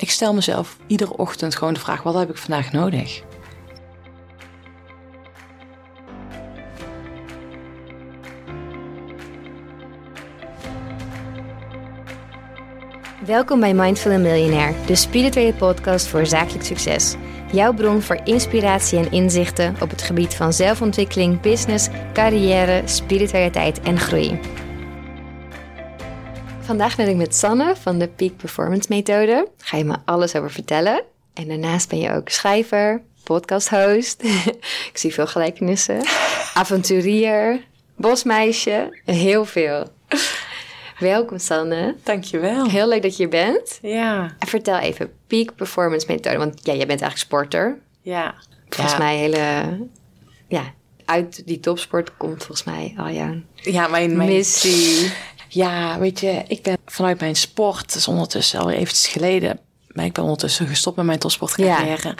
Ik stel mezelf iedere ochtend gewoon de vraag: wat heb ik vandaag nodig? Welkom bij Mindful Millionaire, de spirituele podcast voor zakelijk succes. Jouw bron voor inspiratie en inzichten op het gebied van zelfontwikkeling, business, carrière, spiritualiteit en groei. Vandaag ben ik met Sanne van de Peak Performance Methode. Ga je me alles over vertellen. En daarnaast ben je ook schrijver, podcasthost. ik zie veel gelijkenissen. Avonturier, bosmeisje, heel veel. Welkom Sanne. Dankjewel. Heel leuk dat je hier bent. Ja. En vertel even, Peak Performance Methode. Want ja, jij bent eigenlijk sporter. Ja. Volgens Ja. mij hele... Ja, uit die topsport komt volgens mij al jouw Ja, mijn, mijn missie. Ja, weet je, ik ben vanuit mijn sport, dat is ondertussen al eventjes geleden, maar ik ben ondertussen gestopt met mijn topsportcarrière.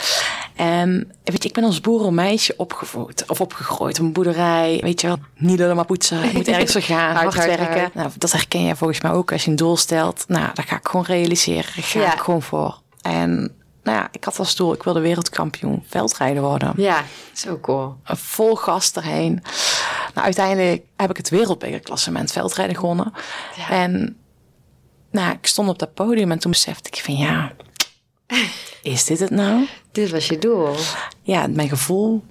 En weet je, ik ben als boerenmeisje opgevoed of opgegroeid op een boerderij. Weet je wel, niet lullen maar poetsen. Je moet ergens voor gaan, Hard, werken. hard. Nou, dat herken jij volgens mij ook als je een doel stelt. Nou, daar ga ik gewoon realiseren. Daar ga Ja. ik gewoon voor. En nou ja, ik had als doel, ik wilde wereldkampioen veldrijden worden Ja, zo cool. vol gas erheen. Nou, uiteindelijk heb ik het wereldbekerklassement veldrijden gewonnen. Ja. En nou, ik stond op dat podium en toen besefte ik van ja, is dit het nou? Dit was je doel. Ja, mijn gevoel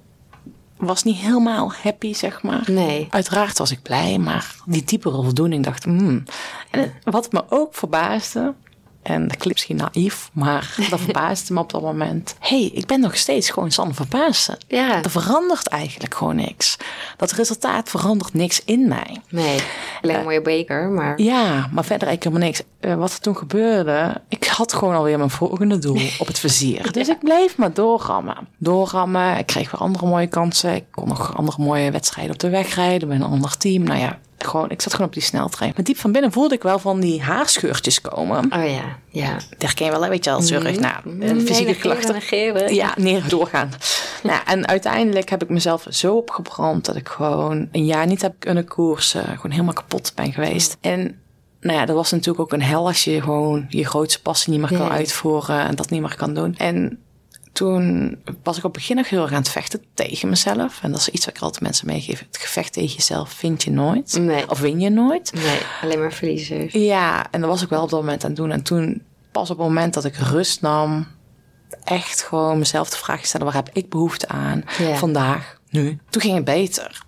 was niet helemaal happy, zeg maar. Nee. Uiteraard was ik blij, maar die diepere voldoening dacht, hmm. En wat me ook verbaasde, en dat klinkt misschien naïef, maar dat verbaasde me op dat moment. hey, ik ben nog steeds gewoon Sanne Verbaasde. Ja. Er verandert eigenlijk gewoon niks. Dat resultaat verandert niks in mij. Nee, alleen een mooie beker, maar... Ja, maar verder eigenlijk helemaal niks. Eh, wat er toen gebeurde, ik had gewoon alweer mijn volgende doel op het vizier. Dus ik bleef maar doorrammen. Doorrammen, ik kreeg weer andere mooie kansen. Ik kon nog andere mooie wedstrijden op de weg rijden met een ander team. Nou ja, gewoon, ik zat gewoon op die sneltrein. Maar diep van binnen voelde ik wel van die haarscheurtjes komen. Oh ja, ja. Dat herken je wel, hè, weet je, als zorg. Nou, een fysieke klachten. negeren. Ja, neer doorgaan. nou, en uiteindelijk heb ik mezelf zo opgebrand dat ik gewoon een jaar niet heb kunnen koersen. Gewoon helemaal kapot ben geweest. En nou ja, dat was natuurlijk ook een hel als je gewoon je grootste passie niet meer kan uitvoeren en dat niet meer kan doen. En toen was ik op het begin nog heel erg aan het vechten tegen mezelf. En dat is iets wat ik altijd mensen meegeef. Het gevecht tegen jezelf vind je nooit. Nee. Of win je nooit. Nee, alleen maar verliezers. Ja, en dat was ik wel op dat moment aan het doen. En toen, pas op het moment dat ik rust nam, echt gewoon mezelf de vraag stellen: waar heb ik behoefte aan Ja. vandaag, nu? Toen ging het beter.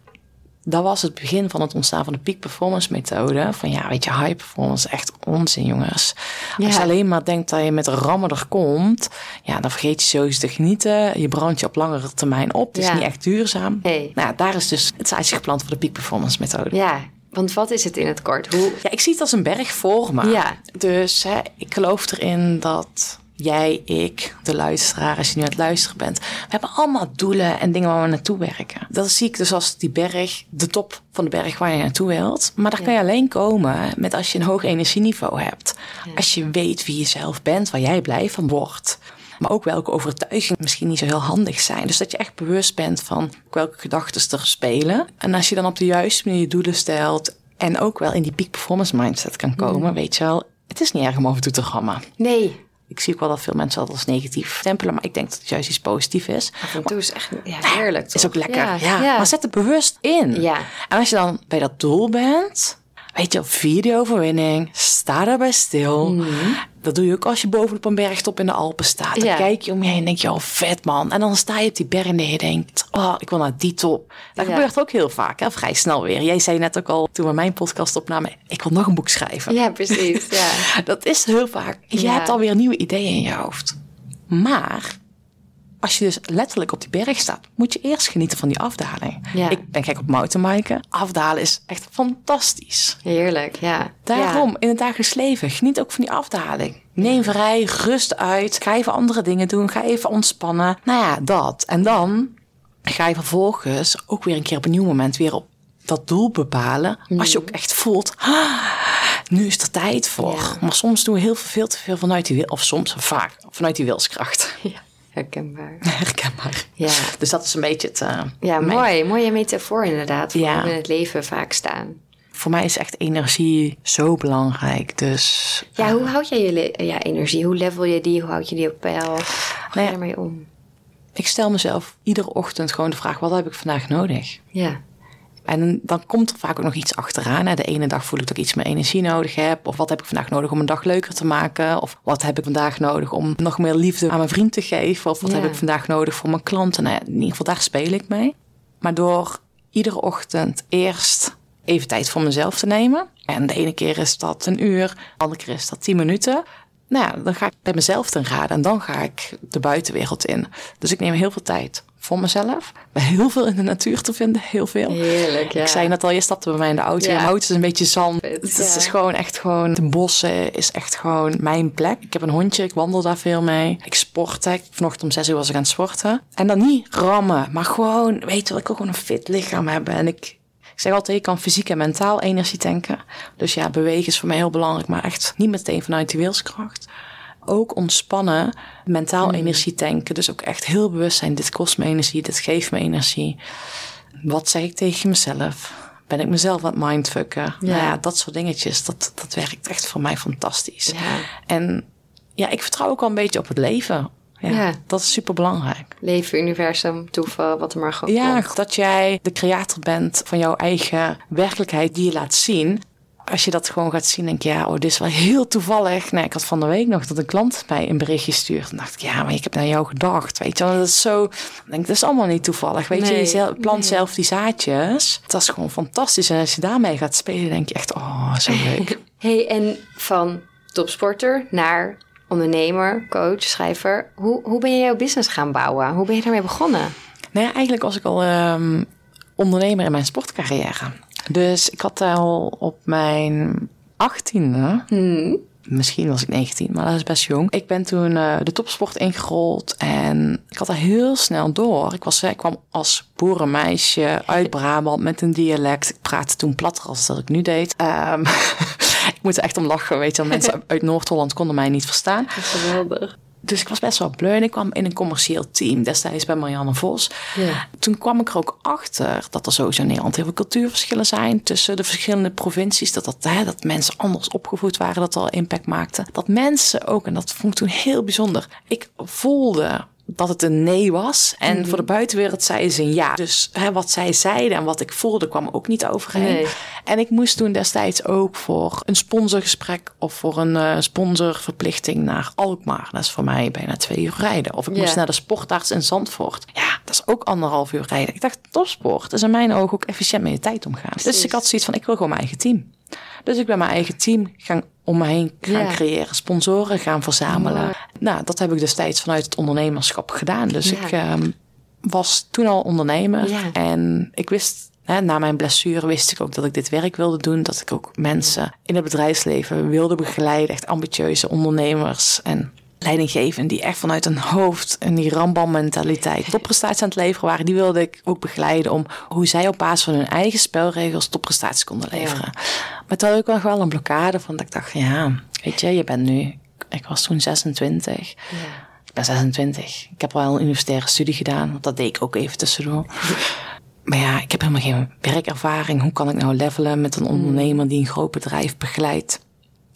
Dat was het begin van het ontstaan van de peak performance methode. Van ja, weet je, high performance is echt onzin, jongens. Als je alleen maar denkt dat je met rammen er komt, ja, dan vergeet je sowieso te genieten. Je brandt je op langere termijn op. Het is niet echt duurzaam. Nee. Nou, daar is dus het zaadje geplant voor de peak performance methode. Ja, want wat is het in het kort? Hoe... Ja, ik zie het als een berg voor me. Ja. Dus hè, ik geloof erin dat jij, ik, de luisteraar, als je nu aan het luisteren bent, we hebben allemaal doelen en dingen waar we naartoe werken. Dat zie ik dus als die berg, de top van de berg waar je naartoe wilt. Maar daar kan je alleen komen met als je een hoog energieniveau hebt. Als je weet wie je zelf bent, waar jij blij van wordt. Maar ook welke overtuigingen misschien niet zo heel handig zijn. Dus dat je echt bewust bent van welke gedachten er spelen. En als je dan op de juiste manier je doelen stelt. En ook wel in die peak performance mindset kan komen. Weet je wel, het is niet erg om en toe te rammen. Nee, Ik zie ook wel dat veel mensen dat als negatief stempelen. Maar ik denk dat het juist iets positiefs is. af en toe is echt ja, heerlijk. Is ook lekker. Ja, Ja, Maar zet het bewust in. Ja. En als je dan bij dat doel bent, weet je, vier die overwinning, sta daarbij stil. Dat doe je ook als je bovenop een bergtop in de Alpen staat. Dan Ja. kijk je om je heen en denk je, oh vet man. En dan sta je op die berg en je denkt, oh, ik wil naar die top. Dat Ja. gebeurt ook heel vaak, hè? vrij snel weer. Jij zei net ook al, toen we mijn podcast opnamen, ik wil nog een boek schrijven. Ja, precies. Ja. Dat is heel vaak. Je hebt alweer nieuwe ideeën in je hoofd. Maar als je dus letterlijk op die berg staat, moet je eerst genieten van die afdaling. Ja. Ik ben gek op mountainbiken. Afdalen is echt fantastisch. Heerlijk, ja. Daarom, in het dagelijks leven, geniet ook van die afdaling. Neem vrij, rust uit, ga even andere dingen doen, ga even ontspannen. Nou ja, dat. En dan ga je vervolgens ook weer een keer op een nieuw moment weer op dat doel bepalen. Als je ook echt voelt, "Ah, nu is er tijd voor. Ja. Maar soms doen we heel veel, veel te veel vanuit die wil, of soms vaak vanuit die wilskracht. Ja, herkenbaar. Herkenbaar. Ja. Dus dat is een beetje het. eh, Ja, mijn- mooi. Mooie metafoor inderdaad. Voor Ja. hoe we in het leven vaak staan. voor mij is echt energie zo belangrijk. Dus Ja, hoe houd jij je ja, energie? Hoe level je die? Hoe houd je die op peil? Hoe ga je ja. ermee om? ik stel mezelf iedere ochtend gewoon de vraag: wat heb ik vandaag nodig? Ja. En dan komt er vaak ook nog iets achteraan. Hè. De ene dag voel ik dat ik iets meer energie nodig heb. Of wat heb ik vandaag nodig om een dag leuker te maken? Of wat heb ik vandaag nodig om nog meer liefde aan mijn vriend te geven? Of wat Ja. heb ik vandaag nodig voor mijn klanten? Nou ja, in ieder geval, daar speel ik mee. Maar door iedere ochtend eerst even tijd voor mezelf te nemen. En de ene keer is dat een uur, de andere keer is dat tien minuten. Nou ja, dan ga ik bij mezelf ten raden en dan ga ik de buitenwereld in. Dus ik neem heel veel tijd voor mezelf. Ben heel veel in de natuur te vinden, heel veel. Heerlijk, ja. Ik zei net al, je stapte bij mij in de auto. Ja. Je auto is een beetje zand. Het ja. is gewoon echt gewoon... De bossen is echt gewoon mijn plek. Ik heb een hondje, ik wandel daar veel mee. Ik sport. hè. Vanochtend om zes uur was ik aan het sporten. En dan niet rammen, maar gewoon... Weet je wel, ik wil gewoon een fit lichaam hebben. En ik... Ik zeg altijd, je kan fysiek en mentaal energie tanken. Dus ja, bewegen is voor mij heel belangrijk. Maar echt niet meteen vanuit die wilskracht. Ook ontspannen, mentaal Hmm. energie tanken. Dus ook echt heel bewust zijn. Dit kost me energie, dit geeft me energie. Wat zeg ik tegen mezelf? Ben ik mezelf aan het mindfucken? Ja. Nou ja, dat soort dingetjes, dat, dat werkt echt voor mij fantastisch. Ja. En ja, ik vertrouw ook al een beetje op het leven. Ja, Ja. Dat is super belangrijk. Leven, universum, toeval, wat er maar gewoon Ja, komt. dat jij de creator bent van jouw eigen werkelijkheid die je laat zien. Als je dat gewoon gaat zien, denk je, ja, oh, dit is wel heel toevallig. Nee, ik had van de week nog dat een klant mij een berichtje stuurt. En dacht ik, ja, maar ik heb naar jou gedacht. Weet je, dat is zo. Ik denk, dat is allemaal niet toevallig. Weet je, Nee, je plant nee. zelf die zaadjes. Dat is gewoon fantastisch. En als je daarmee gaat spelen, denk je echt, oh, zo leuk. Hey, en van topsporter naar ondernemer, coach, schrijver. Hoe, hoe ben je jouw business gaan bouwen? Hoe ben je daarmee begonnen? Nou ja, eigenlijk was ik al ehm, ondernemer in mijn sportcarrière. Dus ik had al op mijn achttiende, misschien was ik 19, maar dat is best jong. Ik ben toen eh, de topsport ingerold en ik had er heel snel door. Ik, was, eh, ik kwam als boerenmeisje uit Brabant met een dialect. Ik praatte toen platter als dat ik nu deed. Ehm, ik moet er echt om lachen, weet je. Mensen uit Noord-Holland konden mij niet verstaan. Geweldig. Dus ik was best wel bleu en ik kwam in een commercieel team destijds bij Marianne Vos. Ja. Toen kwam ik er ook achter dat er sowieso in Nederland heel veel cultuurverschillen zijn tussen de verschillende provincies. Dat, dat, hè, dat mensen anders opgevoed waren, dat al impact maakte. Dat mensen ook, en dat vond ik toen heel bijzonder. Ik voelde dat het een nee was. En voor de buitenwereld zeiden ze een ja. Dus hè, wat zij zeiden en wat ik voelde kwam ook niet overeen. Nee. En ik moest toen destijds ook voor een sponsorgesprek of voor een eh, sponsorverplichting naar Alkmaar. Dat is voor mij bijna twee uur rijden. Of ik moest naar de sportarts in Zandvoort. Ja, dat is ook anderhalf uur rijden. Ik dacht, topsport is in mijn ogen ook efficiënt met je tijd omgaan. Dus ik had zoiets van, ik wil gewoon mijn eigen team. Dus ik ben mijn eigen team gaan om me heen gaan Ja. creëren. Sponsoren gaan verzamelen. Nou, dat heb ik destijds vanuit het ondernemerschap gedaan. Dus Ja. ik ehm, was toen al ondernemer. Ja. En ik wist, hè, na mijn blessure wist ik ook dat ik dit werk wilde doen. Dat ik ook mensen in het bedrijfsleven wilde begeleiden. Echt ambitieuze ondernemers en leidinggevenden die echt vanuit hun hoofd en die rambam-mentaliteit topprestaties aan het leveren waren. Die wilde ik ook begeleiden om hoe zij op basis van hun eigen spelregels topprestaties konden leveren. Maar toen had ik wel een blokkade van dat ik dacht, ja, weet je, je bent nu... Ik was toen 26. Ja. Ik ben 26. Ik heb wel een universitaire studie gedaan. Want dat deed ik ook even tussendoor. Maar ja, ik heb helemaal geen werkervaring. Hoe kan ik nou levelen met een ondernemer die een groot bedrijf begeleidt?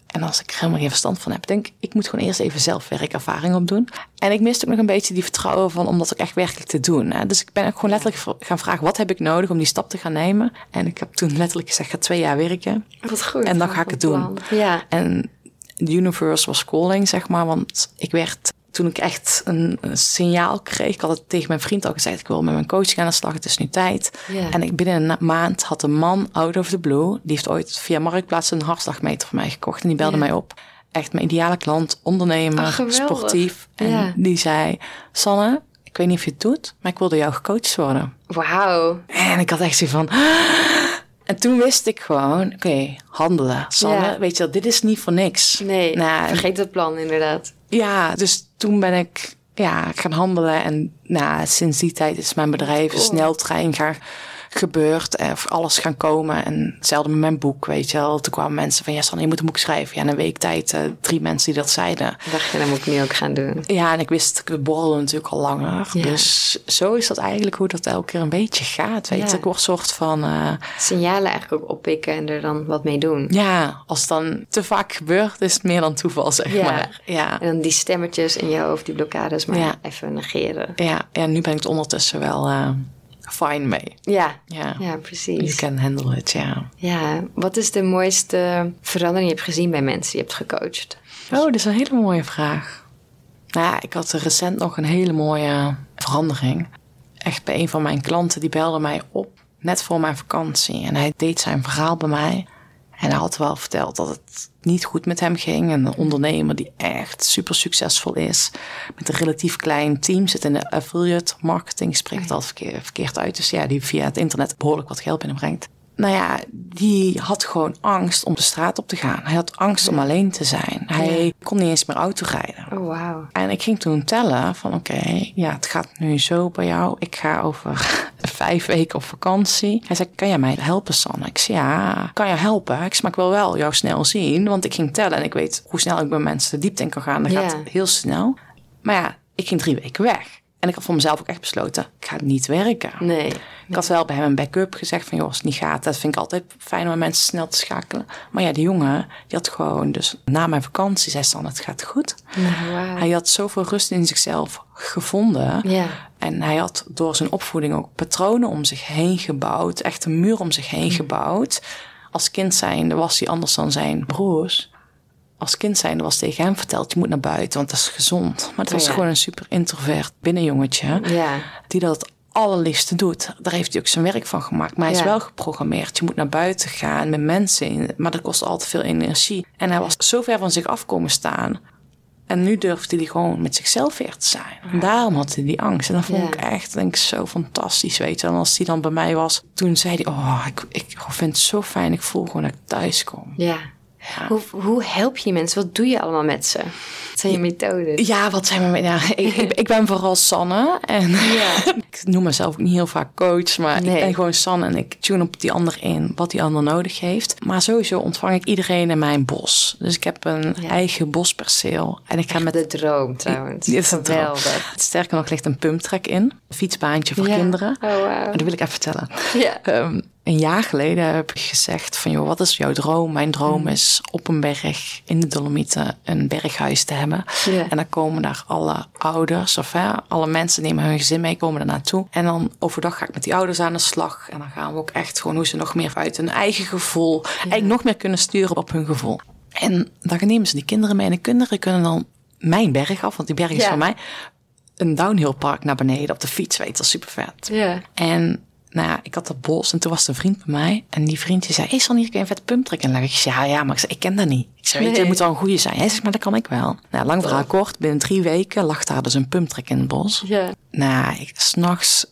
En als ik er helemaal geen verstand van heb, denk ik, ik moet gewoon eerst even zelf werkervaring opdoen. En ik miste ook nog een beetje die vertrouwen van om dat ook echt werkelijk te doen. Hè. Dus ik ben ook gewoon letterlijk gaan vragen, wat heb ik nodig om die stap te gaan nemen? En ik heb toen letterlijk gezegd, ga twee jaar werken. Wat goed. En dan ga ik het doen. Ja. En the universe was calling, zeg maar. Want ik werd, toen ik echt een, een signaal kreeg... Ik had het tegen mijn vriend al gezegd... ik wil met mijn coach gaan aan de slag, het is nu tijd. En ik, binnen een maand had een man out of the blue... die heeft ooit via Marktplaats een hartslagmeter voor mij gekocht... en die belde mij op. Echt mijn ideale klant, ondernemer, sportief. En die zei... Sanne, ik weet niet of je het doet... maar ik wilde jou gecoacht worden. Wauw. En ik had echt zo van... En toen wist ik gewoon, oké, handelen. Sanne, Ja. weet je wel, dit is niet voor niks. Nee, Nou, vergeet het plan inderdaad. ja, dus toen ben ik ja, gaan handelen. En nou, sinds die tijd is mijn bedrijf een Cool. sneltrein gaan gebeurd en of alles gaan komen. En hetzelfde met mijn boek, weet je wel. Toen kwamen mensen van, ja Sanne, je moet een boek schrijven. Ja, in een week tijd uh, drie mensen die dat zeiden. dacht je, dat moet ik nu ook gaan doen. Ja, en ik wist, ik borrelde natuurlijk al langer. Ja. Dus zo is dat eigenlijk hoe dat elke keer een beetje gaat, weet je. Ja. Ik word soort van... Uh, Signalen eigenlijk ook oppikken en er dan wat mee doen. Ja, als het dan te vaak gebeurt, is het meer dan toeval, zeg ja. maar. Ja. En dan die stemmetjes in je hoofd, die blokkades, maar even negeren. Ja, ja, nu ben ik het ondertussen wel uh, fine mee. Ja, Ja. ja, You precies. can handle it, ja. Ja, wat is de mooiste verandering die je hebt gezien bij mensen die je hebt gecoacht? Oh, dat is een hele mooie vraag. Nou ja, ik had recent nog een hele mooie verandering. Echt bij een van mijn klanten, die belde mij op net voor mijn vakantie. En hij deed zijn verhaal bij mij. En hij had wel verteld dat het niet goed met hem ging. Een ondernemer die echt super succesvol is. Met een relatief klein team. Zit in de affiliate marketing. Spreekt het altijd verkeerd, verkeerd uit. Dus ja, die via het internet behoorlijk wat geld binnenbrengt. Nou ja, die had gewoon angst om de straat op te gaan. Hij had angst om alleen te zijn. Hij kon niet eens meer auto rijden. Oh, wauw. En ik ging toen tellen van oké, ja, het gaat nu zo bij jou. Ik ga over vijf weken op vakantie. Hij zei, kan jij mij helpen, Sanne? Ik zei, ja, kan je helpen? Ik zei, maar ik wil wel jou snel zien. Want ik ging tellen en ik weet hoe snel ik bij mensen de diepte in kan gaan. Dat Ja. gaat heel snel. Maar ja, ik ging drie weken weg. En ik had voor mezelf ook echt besloten, ik ga niet werken. Nee. Ik had wel bij hem een backup gezegd van, joh, als het niet gaat, dat vind ik altijd fijn om mensen snel te schakelen. Maar ja, die jongen, die had gewoon, dus na mijn vakantie, zei Sanne, het gaat goed. Nou, wauw. Hij had zoveel rust in zichzelf gevonden. Ja. En hij had door zijn opvoeding ook patronen om zich heen gebouwd. Echt een muur om zich heen gebouwd. Als kind zijnde was hij anders dan zijn broers. Als kind zijnde was tegen hem verteld, je moet naar buiten, want dat is gezond. Maar het was ja. gewoon een super introvert binnenjongetje. Ja. Die dat het allerliefste doet. Daar heeft hij ook zijn werk van gemaakt. Maar hij is wel geprogrammeerd. Je moet naar buiten gaan met mensen. Maar dat kost altijd veel energie. En hij was zo ver van zich af komen staan. En nu durfde hij gewoon met zichzelf weer te zijn. En daarom had hij die angst. En dat vond Ja. ik echt denk ik, zo fantastisch, weet je. En als hij dan bij mij was, toen zei hij... Oh, ik, ik vind het zo fijn. Ik voel gewoon dat ik thuis kom. Ja. Hoe, hoe help je mensen? Wat doe je allemaal met ze? Wat zijn je methodes? Ja, wat zijn we... Ja, ik, ik, ik ben vooral Sanne. En Ja. ik noem mezelf ook niet heel vaak coach. Maar Nee. ik ben gewoon Sanne en ik tune op die ander in. Wat die ander nodig heeft. Maar sowieso ontvang ik iedereen in mijn bos. Dus ik heb een Ja. eigen bosperceel. En ik ga met... De droom trouwens. Dit is een droom. Sterker nog ligt een pumptrack in. Een fietsbaantje voor kinderen. Oh, wauw. Dat wil ik even vertellen. Ja. Ehm, een jaar geleden heb ik gezegd van... joh, wat is jouw droom? Mijn droom Mm. is op een berg in de Dolomieten een berghuis te hebben. En dan komen daar alle ouders of hè, alle mensen die met hun gezin mee komen er naartoe. En dan overdag ga ik met die ouders aan de slag. En dan gaan we ook echt gewoon hoe ze nog meer uit hun eigen gevoel... eigenlijk nog meer kunnen sturen op hun gevoel. En dan nemen ze die kinderen mee. En de kinderen kunnen dan mijn berg af, want die berg is Ja. van mij... een downhillpark naar beneden op de fiets, weet je, dat is super vet. Ja. En nou ja, ik had dat bos en toen was er een vriend bij mij. En die vriend die zei, hey Sanne, hier kun je een vette pumptrek inleggen. Ik ja, ja, maar ik, zei, ik ken dat niet. Ik zei, weet je, het moet wel een goede zijn. Hij zegt, maar dat kan ik wel. Nou, lang verhaal kort, binnen drie weken lag daar dus een pumptrek in het bos. Ja. Nou, ik, s'nachts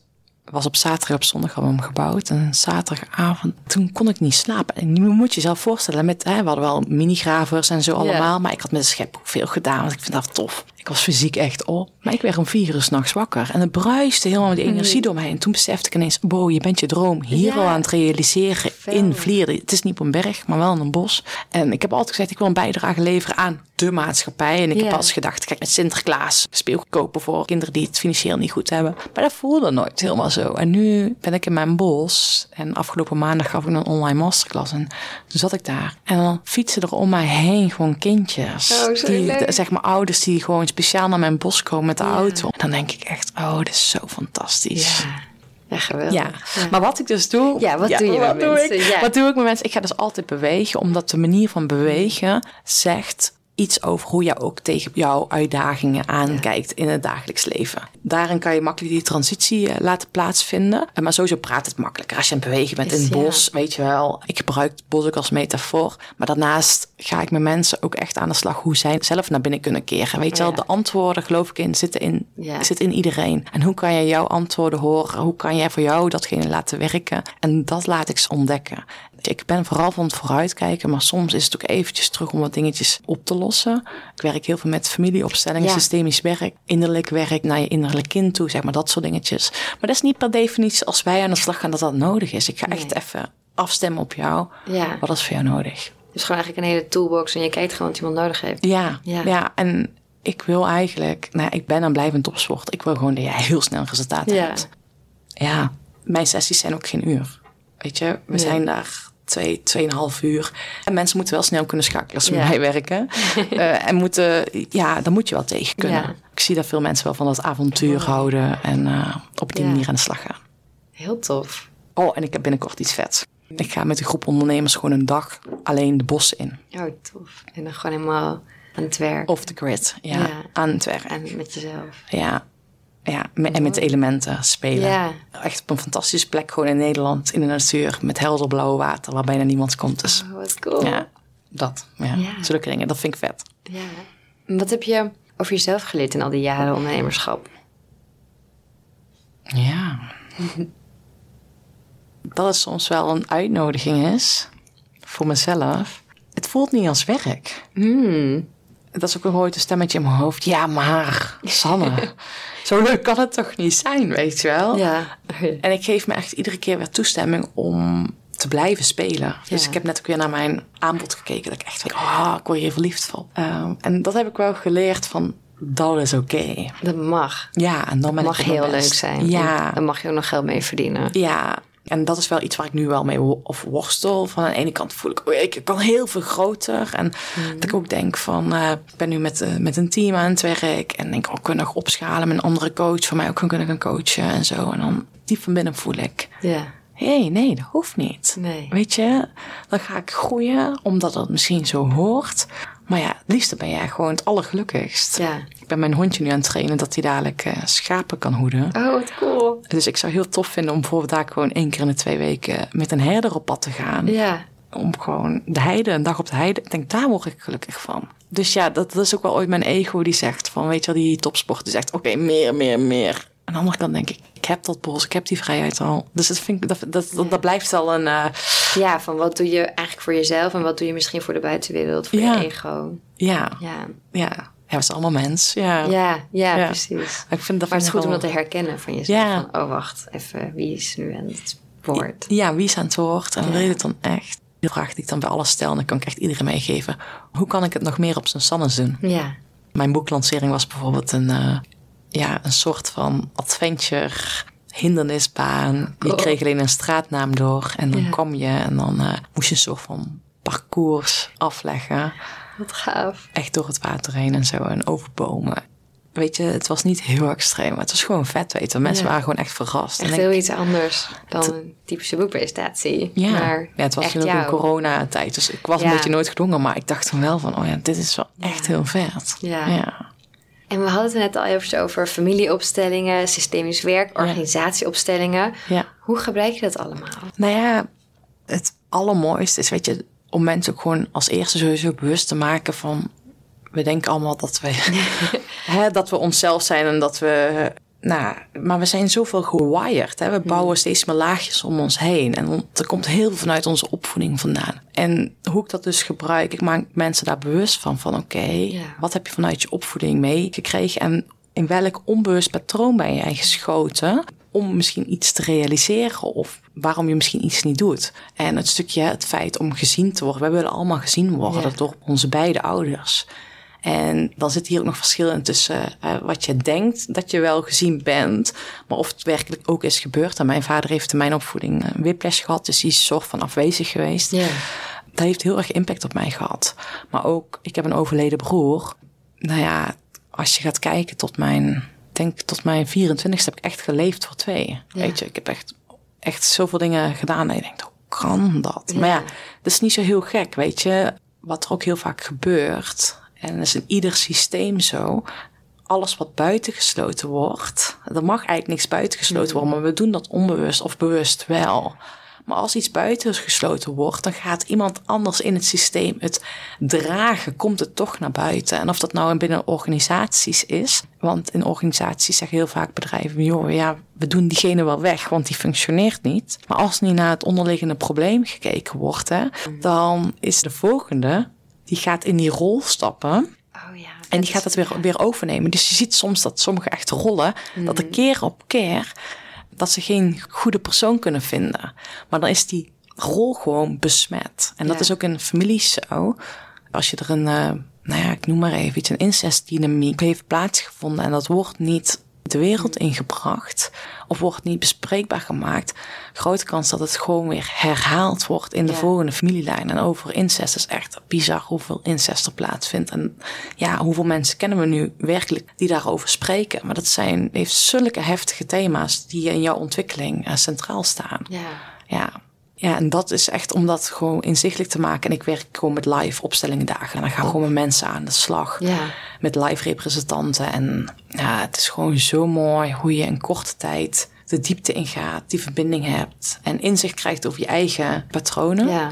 was op zaterdag op zondag hadden we hem gebouwd. En zaterdagavond, toen kon ik niet slapen. En je moet je jezelf voorstellen, met, hè, we hadden wel minigravers en zo allemaal. Maar ik had met de schep ook veel gedaan, want ik vind dat tof. Ik was fysiek echt op. Maar ik werd om vier uur s'nachts wakker. En het bruiste helemaal met die energie door me heen. Toen besefte ik ineens, wow, je bent je droom hier Ja. al aan het realiseren. In. Vlieren. Het is niet op een berg, maar wel in een bos. En ik heb altijd gezegd, ik wil een bijdrage leveren aan de maatschappij. En ik heb als gedacht, kijk, met Sinterklaas speelgoed kopen voor kinderen die het financieel niet goed hebben. Maar dat voelde nooit helemaal zo. En nu ben ik in mijn bos. En afgelopen maandag gaf ik een online masterclass. En toen zat ik daar. En dan fietsen er om mij heen gewoon kindjes. Oh, die, de- zeg maar ouders die gewoon speciaal naar mijn bos komen met de auto. En dan denk ik echt, oh, dit is zo fantastisch. Ja. Ja, geweldig. Ja, maar wat ik dus doe. Ja, wat doe je wat met doe mensen? Ik? Ja. Wat doe ik met mensen? Ik ga dus altijd bewegen, omdat de manier van bewegen zegt iets over hoe jij ook tegen jouw uitdagingen aankijkt in het dagelijks leven. Daarin kan je makkelijk die transitie eh, laten plaatsvinden. Eh, Maar sowieso praat het makkelijker. Als je aan het bewegen bent in het bos, weet je wel. Ik gebruik het bos ook als metafoor. Maar daarnaast ga ik met mensen ook echt aan de slag hoe zij zelf naar binnen kunnen keren. Weet je wel, de antwoorden geloof ik in zitten in, zitten in iedereen. En hoe kan je jouw antwoorden horen? Hoe kan jij voor jou datgene laten werken? En dat laat ik ze ontdekken. Ik ben vooral van het vooruitkijken, maar soms is het ook eventjes terug om wat dingetjes op te lossen. Ik werk heel veel met familieopstellingen, Ja. systemisch werk, innerlijk werk naar je innerlijk kind toe, zeg maar dat soort dingetjes. Maar dat is niet per definitie als wij aan de slag gaan dat dat nodig is. Ik ga echt even afstemmen op jou. Ja. Wat is voor jou nodig? Dus gewoon eigenlijk een hele toolbox en je kijkt gewoon wat iemand nodig heeft. Ja, Ja. ja. en ik wil eigenlijk, nou, ik ben aan blijvend topsport. Ik wil gewoon dat jij heel snel resultaten Ja. hebt. Ja, mijn sessies zijn ook geen uur. Weet je, we Nee. zijn daar twee, tweeënhalf uur. En mensen moeten wel snel kunnen schakelen als ze Ja. mij werken. Eh, en moeten, ja, daar moet je wel tegen kunnen. Ja. Ik zie dat veel mensen wel van dat avontuur houden en eh, op die Ja. manier aan de slag gaan. Heel tof. Oh, en ik heb binnenkort iets vet. Ik ga met een groep ondernemers gewoon een dag alleen de bossen in. Oh, tof. En dan gewoon helemaal aan het werk. Off the grid, Ja. aan het werk. En met jezelf. Ja, ja en met elementen spelen. Ja. Echt op een fantastische plek, gewoon in Nederland, in de natuur, met helder blauw water, waar bijna niemand komt. Dus Oh, wat cool. ja, dat. Ja. Ja. Zulke dingen, dat vind ik vet. Ja. En wat heb je over jezelf geleerd in al die jaren ondernemerschap? Ja. dat het soms wel een uitnodiging is voor mezelf. Het voelt niet als werk. Hmm. Dat is ook een ooit een stemmetje in mijn hoofd. Ja, maar Sanne, zo leuk kan het toch niet zijn, weet je wel? Ja. En ik geef me echt iedere keer weer toestemming om te blijven spelen. Dus ik heb net ook weer naar mijn aanbod gekeken. Dat ik echt denk, oh, ik word hier verliefd van. Ehm, en dat heb ik wel geleerd van, dat is oké. Dat mag. Ja, en dan ben mag heel leuk zijn. Ja, En Dan mag je ook nog geld mee verdienen. ja. En dat is wel iets waar ik nu wel mee wo- of worstel. Van aan de ene kant voel ik, oh, ik kan heel veel groter. En dat ik ook denk van, eh, ik ben nu met, eh, met een team aan het werk. En denk, oh, ik kan nog opschalen met een andere coach. Voor mij ook kunnen gaan coachen en zo. En dan diep van binnen voel ik, Ja. hé, hey, nee, dat hoeft niet. Nee. Weet je, dan ga ik groeien omdat het misschien zo hoort. Maar ja, het liefste ben jij gewoon het allergelukkigst. Ja. Ik ben mijn hondje nu aan het trainen dat hij dadelijk eh, schapen kan hoeden. Oh, wat cool. Dus ik zou heel tof vinden om bijvoorbeeld daar gewoon één keer in de twee weken met een herder op pad te gaan. Ja. Om gewoon de heide, een dag op de heide. Ik denk, daar word ik gelukkig van. Dus ja, dat, dat is ook wel ooit mijn ego die zegt van, weet je wel, die topsport die zegt, oké, meer, meer, meer. Aan de andere kant denk ik, ik heb dat bos, ik heb die vrijheid al. Dus dat, vind ik, dat, dat, dat, dat blijft al een, eh, Ja, van wat doe je eigenlijk voor jezelf en wat doe je misschien voor de buitenwereld, voor Ja. je ego. ja, Ja. ja. Ja, we zijn allemaal mens. Ja, Ja, ja, Ja. precies. Ik vind dat Maar het is goed om dat te herkennen van jezelf. Ja. Van, oh, wacht, even, wie is nu aan het woord? Ja, wie is aan het woord en Ja. wil je het dan echt? De vraag die ik dan bij alles stel, en dan kan ik echt iedereen meegeven. Hoe kan ik het nog meer op zijn sannes doen? Ja. Mijn boeklancering was bijvoorbeeld een, eh, ja, een soort van adventure hindernisbaan. Je Oh. kreeg alleen een straatnaam door en dan Ja. kwam je en dan eh, moest je een soort van parcours afleggen. Wat gaaf. Echt door het water heen en zo en over bomen. Weet je, het was niet heel extreem, maar het was gewoon vet, weet je. Mensen Ja. waren gewoon echt verrast. Echt En heel ik- iets anders dan een typische boekpresentatie. ja. Maar ja, het was toen ook een coronatijd, dus ik was een beetje nooit gedwongen. Maar ik dacht toen wel van, oh ja, dit is wel echt heel vet. Ja. En we hadden het net al even over familieopstellingen, systemisch werk, organisatieopstellingen. ja. Hoe gebruik je dat allemaal? Nou ja, het allermooiste is, weet je, om mensen ook gewoon als eerste sowieso bewust te maken van... We denken allemaal dat we, hè, dat we onszelf zijn en dat we... Nou, maar we zijn zoveel gewired. Hè? We bouwen steeds meer laagjes om ons heen. En er komt heel veel vanuit onze opvoeding vandaan. En hoe ik dat dus gebruik, ik maak mensen daar bewust van. Van oké, Ja. wat heb je vanuit je opvoeding meegekregen? En in welk onbewust patroon ben jij geschoten? Om misschien iets te realiseren of waarom je misschien iets niet doet. En het stukje, het feit om gezien te worden. We willen allemaal gezien worden Ja. door onze beide ouders. En dan zit hier ook nog verschil in tussen eh, wat je denkt dat je wel gezien bent, maar of het werkelijk ook is gebeurd. En mijn vader heeft in mijn opvoeding een whiplash gehad, dus die is soort van afwezig geweest. Ja. Dat heeft heel erg impact op mij gehad. Maar ook, ik heb een overleden broer. Nou ja, als je gaat kijken tot mijn, denk tot mijn 24 heb ik echt geleefd voor twee. Weet je, ik heb echt, echt zoveel dingen gedaan en je denkt, hoe kan dat? Maar ja, dat is niet zo heel gek, weet je. Wat er ook heel vaak gebeurt, en dat is in ieder systeem zo, alles wat buitengesloten wordt, er mag eigenlijk niks buitengesloten worden, maar we doen dat onbewust of bewust wel. Maar als iets buitengesloten wordt, dan gaat iemand anders in het systeem het dragen, komt het toch naar buiten. En of dat nou binnen organisaties is, want in organisaties zeggen heel vaak bedrijven, joh, ja, we doen diegene wel weg, want die functioneert niet. Maar als niet naar het onderliggende probleem gekeken wordt, hè, dan is de volgende, die gaat in die rol stappen. Oh ja. En die gaat het weer, weer overnemen. Dus je ziet soms dat sommige echt rollen, dat de keer op keer, dat ze geen goede persoon kunnen vinden. Maar dan is die rol gewoon besmet. En dat Ja. is ook in families zo. Als je er een, eh, nou ja, ik noem maar even iets, een incestdynamiek heeft plaatsgevonden en dat wordt niet de wereld ingebracht of wordt niet bespreekbaar gemaakt, grote kans dat het gewoon weer herhaald wordt in de Ja. volgende familielijn. En over incest is echt bizar hoeveel incest er plaatsvindt. En ja, hoeveel mensen kennen we nu werkelijk die daarover spreken. Maar dat zijn, heeft zulke heftige thema's die in jouw ontwikkeling eh, centraal staan. Ja. Ja. Ja, en dat is echt om dat gewoon inzichtelijk te maken. En ik werk gewoon met live opstellingen dagen. En dan gaan gewoon met mensen aan de slag. Ja. Met live representanten. En ja, het is gewoon zo mooi hoe je in korte tijd de diepte ingaat, die verbinding hebt. En inzicht krijgt over je eigen patronen. Ja.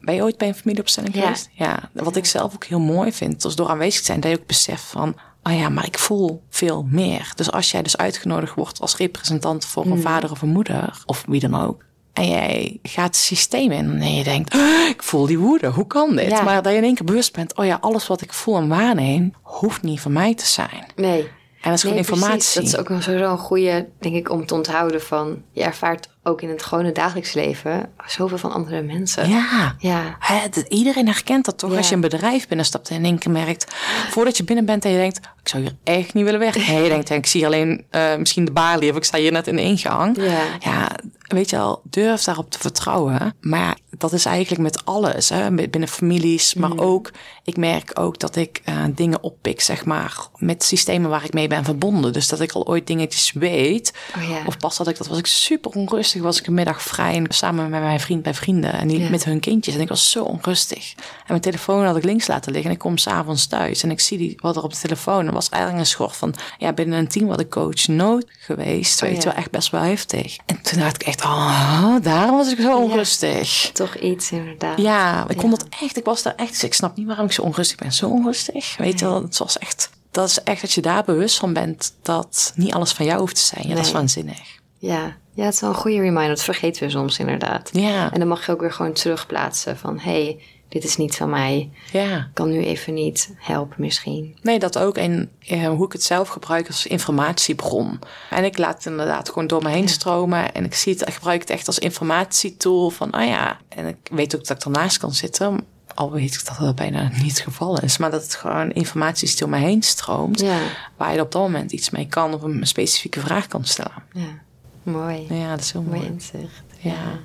Ben je ooit bij een familieopstelling Ja. geweest? Ja. Wat ik zelf ook heel mooi vind, is door aanwezig te zijn, dat je ook beseft van, oh ja, maar ik voel veel meer. Dus als jij dus uitgenodigd wordt als representant voor een vader of een moeder, of wie dan ook, en jij gaat het systeem in en je denkt, "Oh, ik voel die woede, hoe kan dit? Ja. Maar dat je in één keer bewust bent, oh ja, alles wat ik voel en waarneem, hoeft niet van mij te zijn. Nee. En dat is gewoon Nee, precies. informatie. Dat is ook een goede, denk ik, om te onthouden van... Je ervaart ook in het gewone dagelijks leven zoveel van andere mensen. Ja. Ja. Dat- iedereen herkent dat toch Ja. als je een bedrijf binnenstapt en in één keer merkt, voordat je binnen bent en je denkt, ik zou hier echt niet willen werken. Nee, je denkt, ik zie alleen eh, misschien de balie of ik sta hier net in de ingang. Ja. ja, weet je wel, durf daarop te vertrouwen. Maar dat is eigenlijk met alles, hè, binnen families, maar Mm. ook, ik merk ook dat ik eh, dingen oppik, zeg maar, met systemen waar ik mee ben verbonden. Dus dat ik al ooit dingetjes weet. Oh ja. Of pas dat ik, dat was ik super onrustig, was ik een middag vrij en samen met mijn vriend bij vrienden en die Ja. met hun kindjes. En ik was zo onrustig. En mijn telefoon had ik links laten liggen en ik kom s'avonds thuis en ik zie die, wat er op de telefoon. En was eigenlijk een schort van, ja, binnen een team wat ik coach nooit geweest. weet Oh ja. je wel, echt best wel heftig. En toen dacht ik echt, oh, daarom was ik zo onrustig. Toch iets, inderdaad. Ja, ik kon dat echt. Ik was daar echt. Dus ik snap niet waarom ik zo onrustig ben. Zo onrustig. Weet je wel, het was echt. Dat is echt dat je daar bewust van bent dat niet alles van jou hoeft te zijn. Ja, dat is waanzinnig. Ja. ja, het is wel een goede reminder. Dat vergeten we soms inderdaad. Ja, En dan mag je ook weer gewoon terugplaatsen van... hé, hey, dit is niet van mij. ja. Kan nu even niet helpen misschien. Nee, dat ook. En eh, hoe ik het zelf gebruik als informatiebron. En ik laat het inderdaad gewoon door me heen stromen. En ik zie het, ik gebruik het echt als informatietool. Van, oh ja. En ik weet ook dat ik ernaast kan zitten. Al weet ik dat dat bijna niet het geval is. Maar dat het gewoon informatie door me heen stroomt. Ja, Waar je op dat moment iets mee kan. Of een specifieke vraag kan stellen. ja. Mooi. Ja, dat is heel Mooi mooi. inzicht. Ja.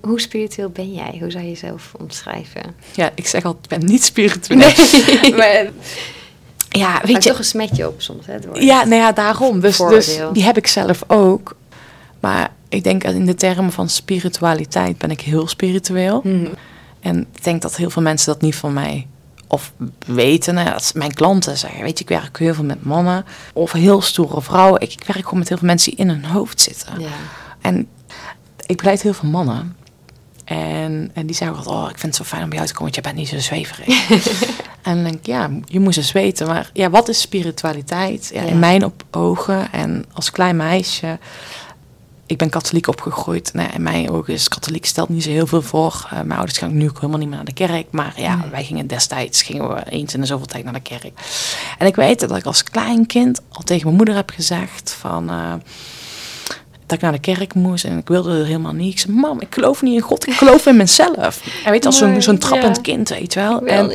Hoe spiritueel ben jij? Hoe zou je jezelf omschrijven? Ja, ik zeg altijd, ik ben niet spiritueel. Maar, ja, weet je. toch een smetje op soms, hè? Ja, nou ja, daarom. Dus, dus die heb ik zelf ook. Maar ik denk in de termen van spiritualiteit ben ik heel spiritueel. Mhm. En ik denk dat heel veel mensen dat niet van mij of weten. Nou, ja, dat mijn klanten zeggen, weet je, ik werk heel veel met mannen. Of heel stoere vrouwen. Ik, ik werk gewoon met heel veel mensen die in hun hoofd zitten. Ja. En ik begeleid heel veel mannen. En, en die zeggen altijd, oh, ik vind het zo fijn om bij jou te komen, want je bent niet zo zweverig. en dan denk ik, ja, je moest eens weten. Maar ja, wat is spiritualiteit? Ja, Ja. In mijn op ogen en als klein meisje... Ik ben katholiek opgegroeid. Nou, in mijn ogen is katholiek stelt niet zo heel veel voor. Eh, mijn ouders gaan nu ook helemaal niet meer naar de kerk. Maar ja, wij gingen destijds gingen we eens in de zoveel tijd naar de kerk. En ik weet dat ik als klein kind al tegen mijn moeder heb gezegd van... eh, dat ik naar de kerk moest en ik wilde het helemaal niet. Ik zei, mam, ik geloof niet in God, ik geloof in mezelf. En weet je, als zo'n zo'n trappend ja. kind, weet je wel. En.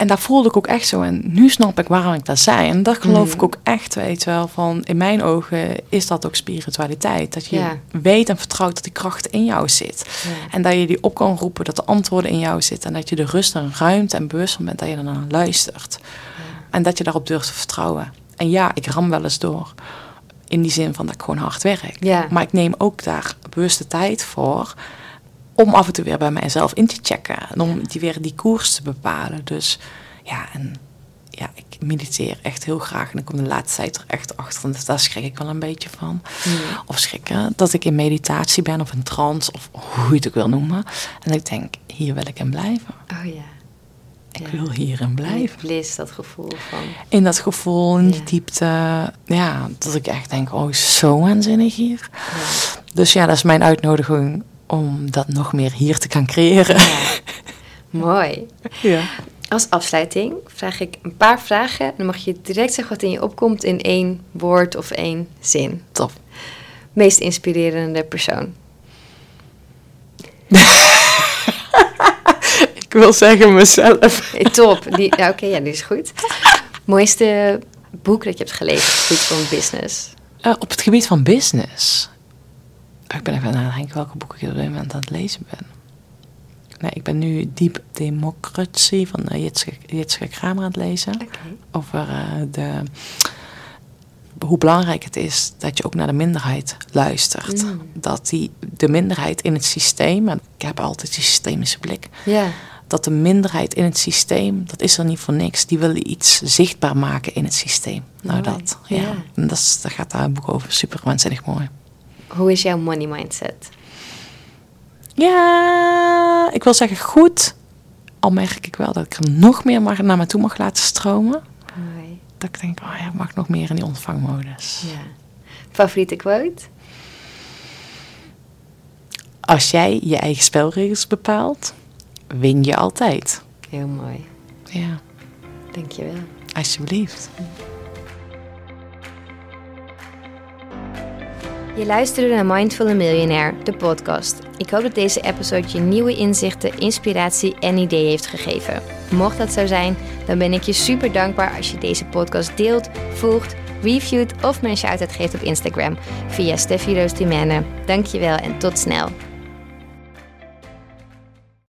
En daar voelde ik ook echt zo. En nu snap ik waarom ik dat zei. En dat geloof Mhm. ik ook echt, weet wel. Van in mijn ogen is dat ook spiritualiteit. Dat je Ja. weet en vertrouwt dat die kracht in jou zit. Ja. En dat je die op kan roepen, dat de antwoorden in jou zitten. En dat je de rust en ruimte en bewust van bent dat je naar luistert. En dat je daarop durft te vertrouwen. En ja, ik ram wel eens door. In die zin van dat ik gewoon hard werk. Maar ik neem ook daar bewuste tijd voor. Om af en toe weer bij mijzelf in te checken. En om die weer die koers te bepalen. Dus ja, en ja, ik, mediteer echt heel graag. En ik kom de laatste tijd er echt achter. En daar schrik ik wel een beetje van. Of schrikken. Dat ik in meditatie ben of in trance. Of hoe je het ook wil noemen. En ik denk, hier wil ik in blijven. Oh ja. Ik Ja. wil hierin blijven. Bliss, dat gevoel van... In dat gevoel, in die diepte. Ja, dat ik echt denk, oh, zo waanzinnig hier. Ja. Dus ja, dat is mijn uitnodiging om dat nog meer hier te gaan creëren. Ja. Mooi. Ja. Als afsluiting vraag ik een paar vragen. En dan mag je direct zeggen wat in je opkomt in één woord of één zin. Top. Meest inspirerende persoon. Ik wil zeggen mezelf. Hey, top. Die, Oké, ja, die is goed. Mooiste boek dat je hebt gelezen op het gebied van business. Eh, op het gebied van business. Ik ben even aan het nadenken welke boeken ik op dit moment aan het lezen ben. Nee, ik ben nu Deep Democracy van uh, Jitske, Jitske Kramer aan het lezen. Over eh, de, hoe belangrijk het is dat je ook naar de minderheid luistert. Mm. Dat die, de minderheid in het systeem, en ik heb altijd die systemische blik, dat de minderheid in het systeem, dat is er niet voor niks. Die willen iets zichtbaar maken in het systeem. Nou, Mooi, dat. Ja. En dat, is, daar gaat daar een boek over. Super waanzinnig mooi. Hoe is jouw money mindset? Ja, ik wil zeggen goed. Al merk ik wel dat ik er nog meer mag, naar me toe mag laten stromen. Dat ik denk, oh ja, ik mag nog meer in die ontvangmodus. Ja. Favoriete quote? Als jij je eigen spelregels bepaalt, win je altijd. Heel mooi. Ja, Dankjewel. alsjeblieft. Je luisterde naar Mindful Millionaire, de podcast. Ik hoop dat deze episode je nieuwe inzichten, inspiratie en ideeën heeft gegeven. Mocht dat zo zijn, dan ben ik je super dankbaar als je deze podcast deelt, volgt, reviewt of een shout-out geeft op Instagram via Steffi Roos Dimene. Dankjewel en tot snel.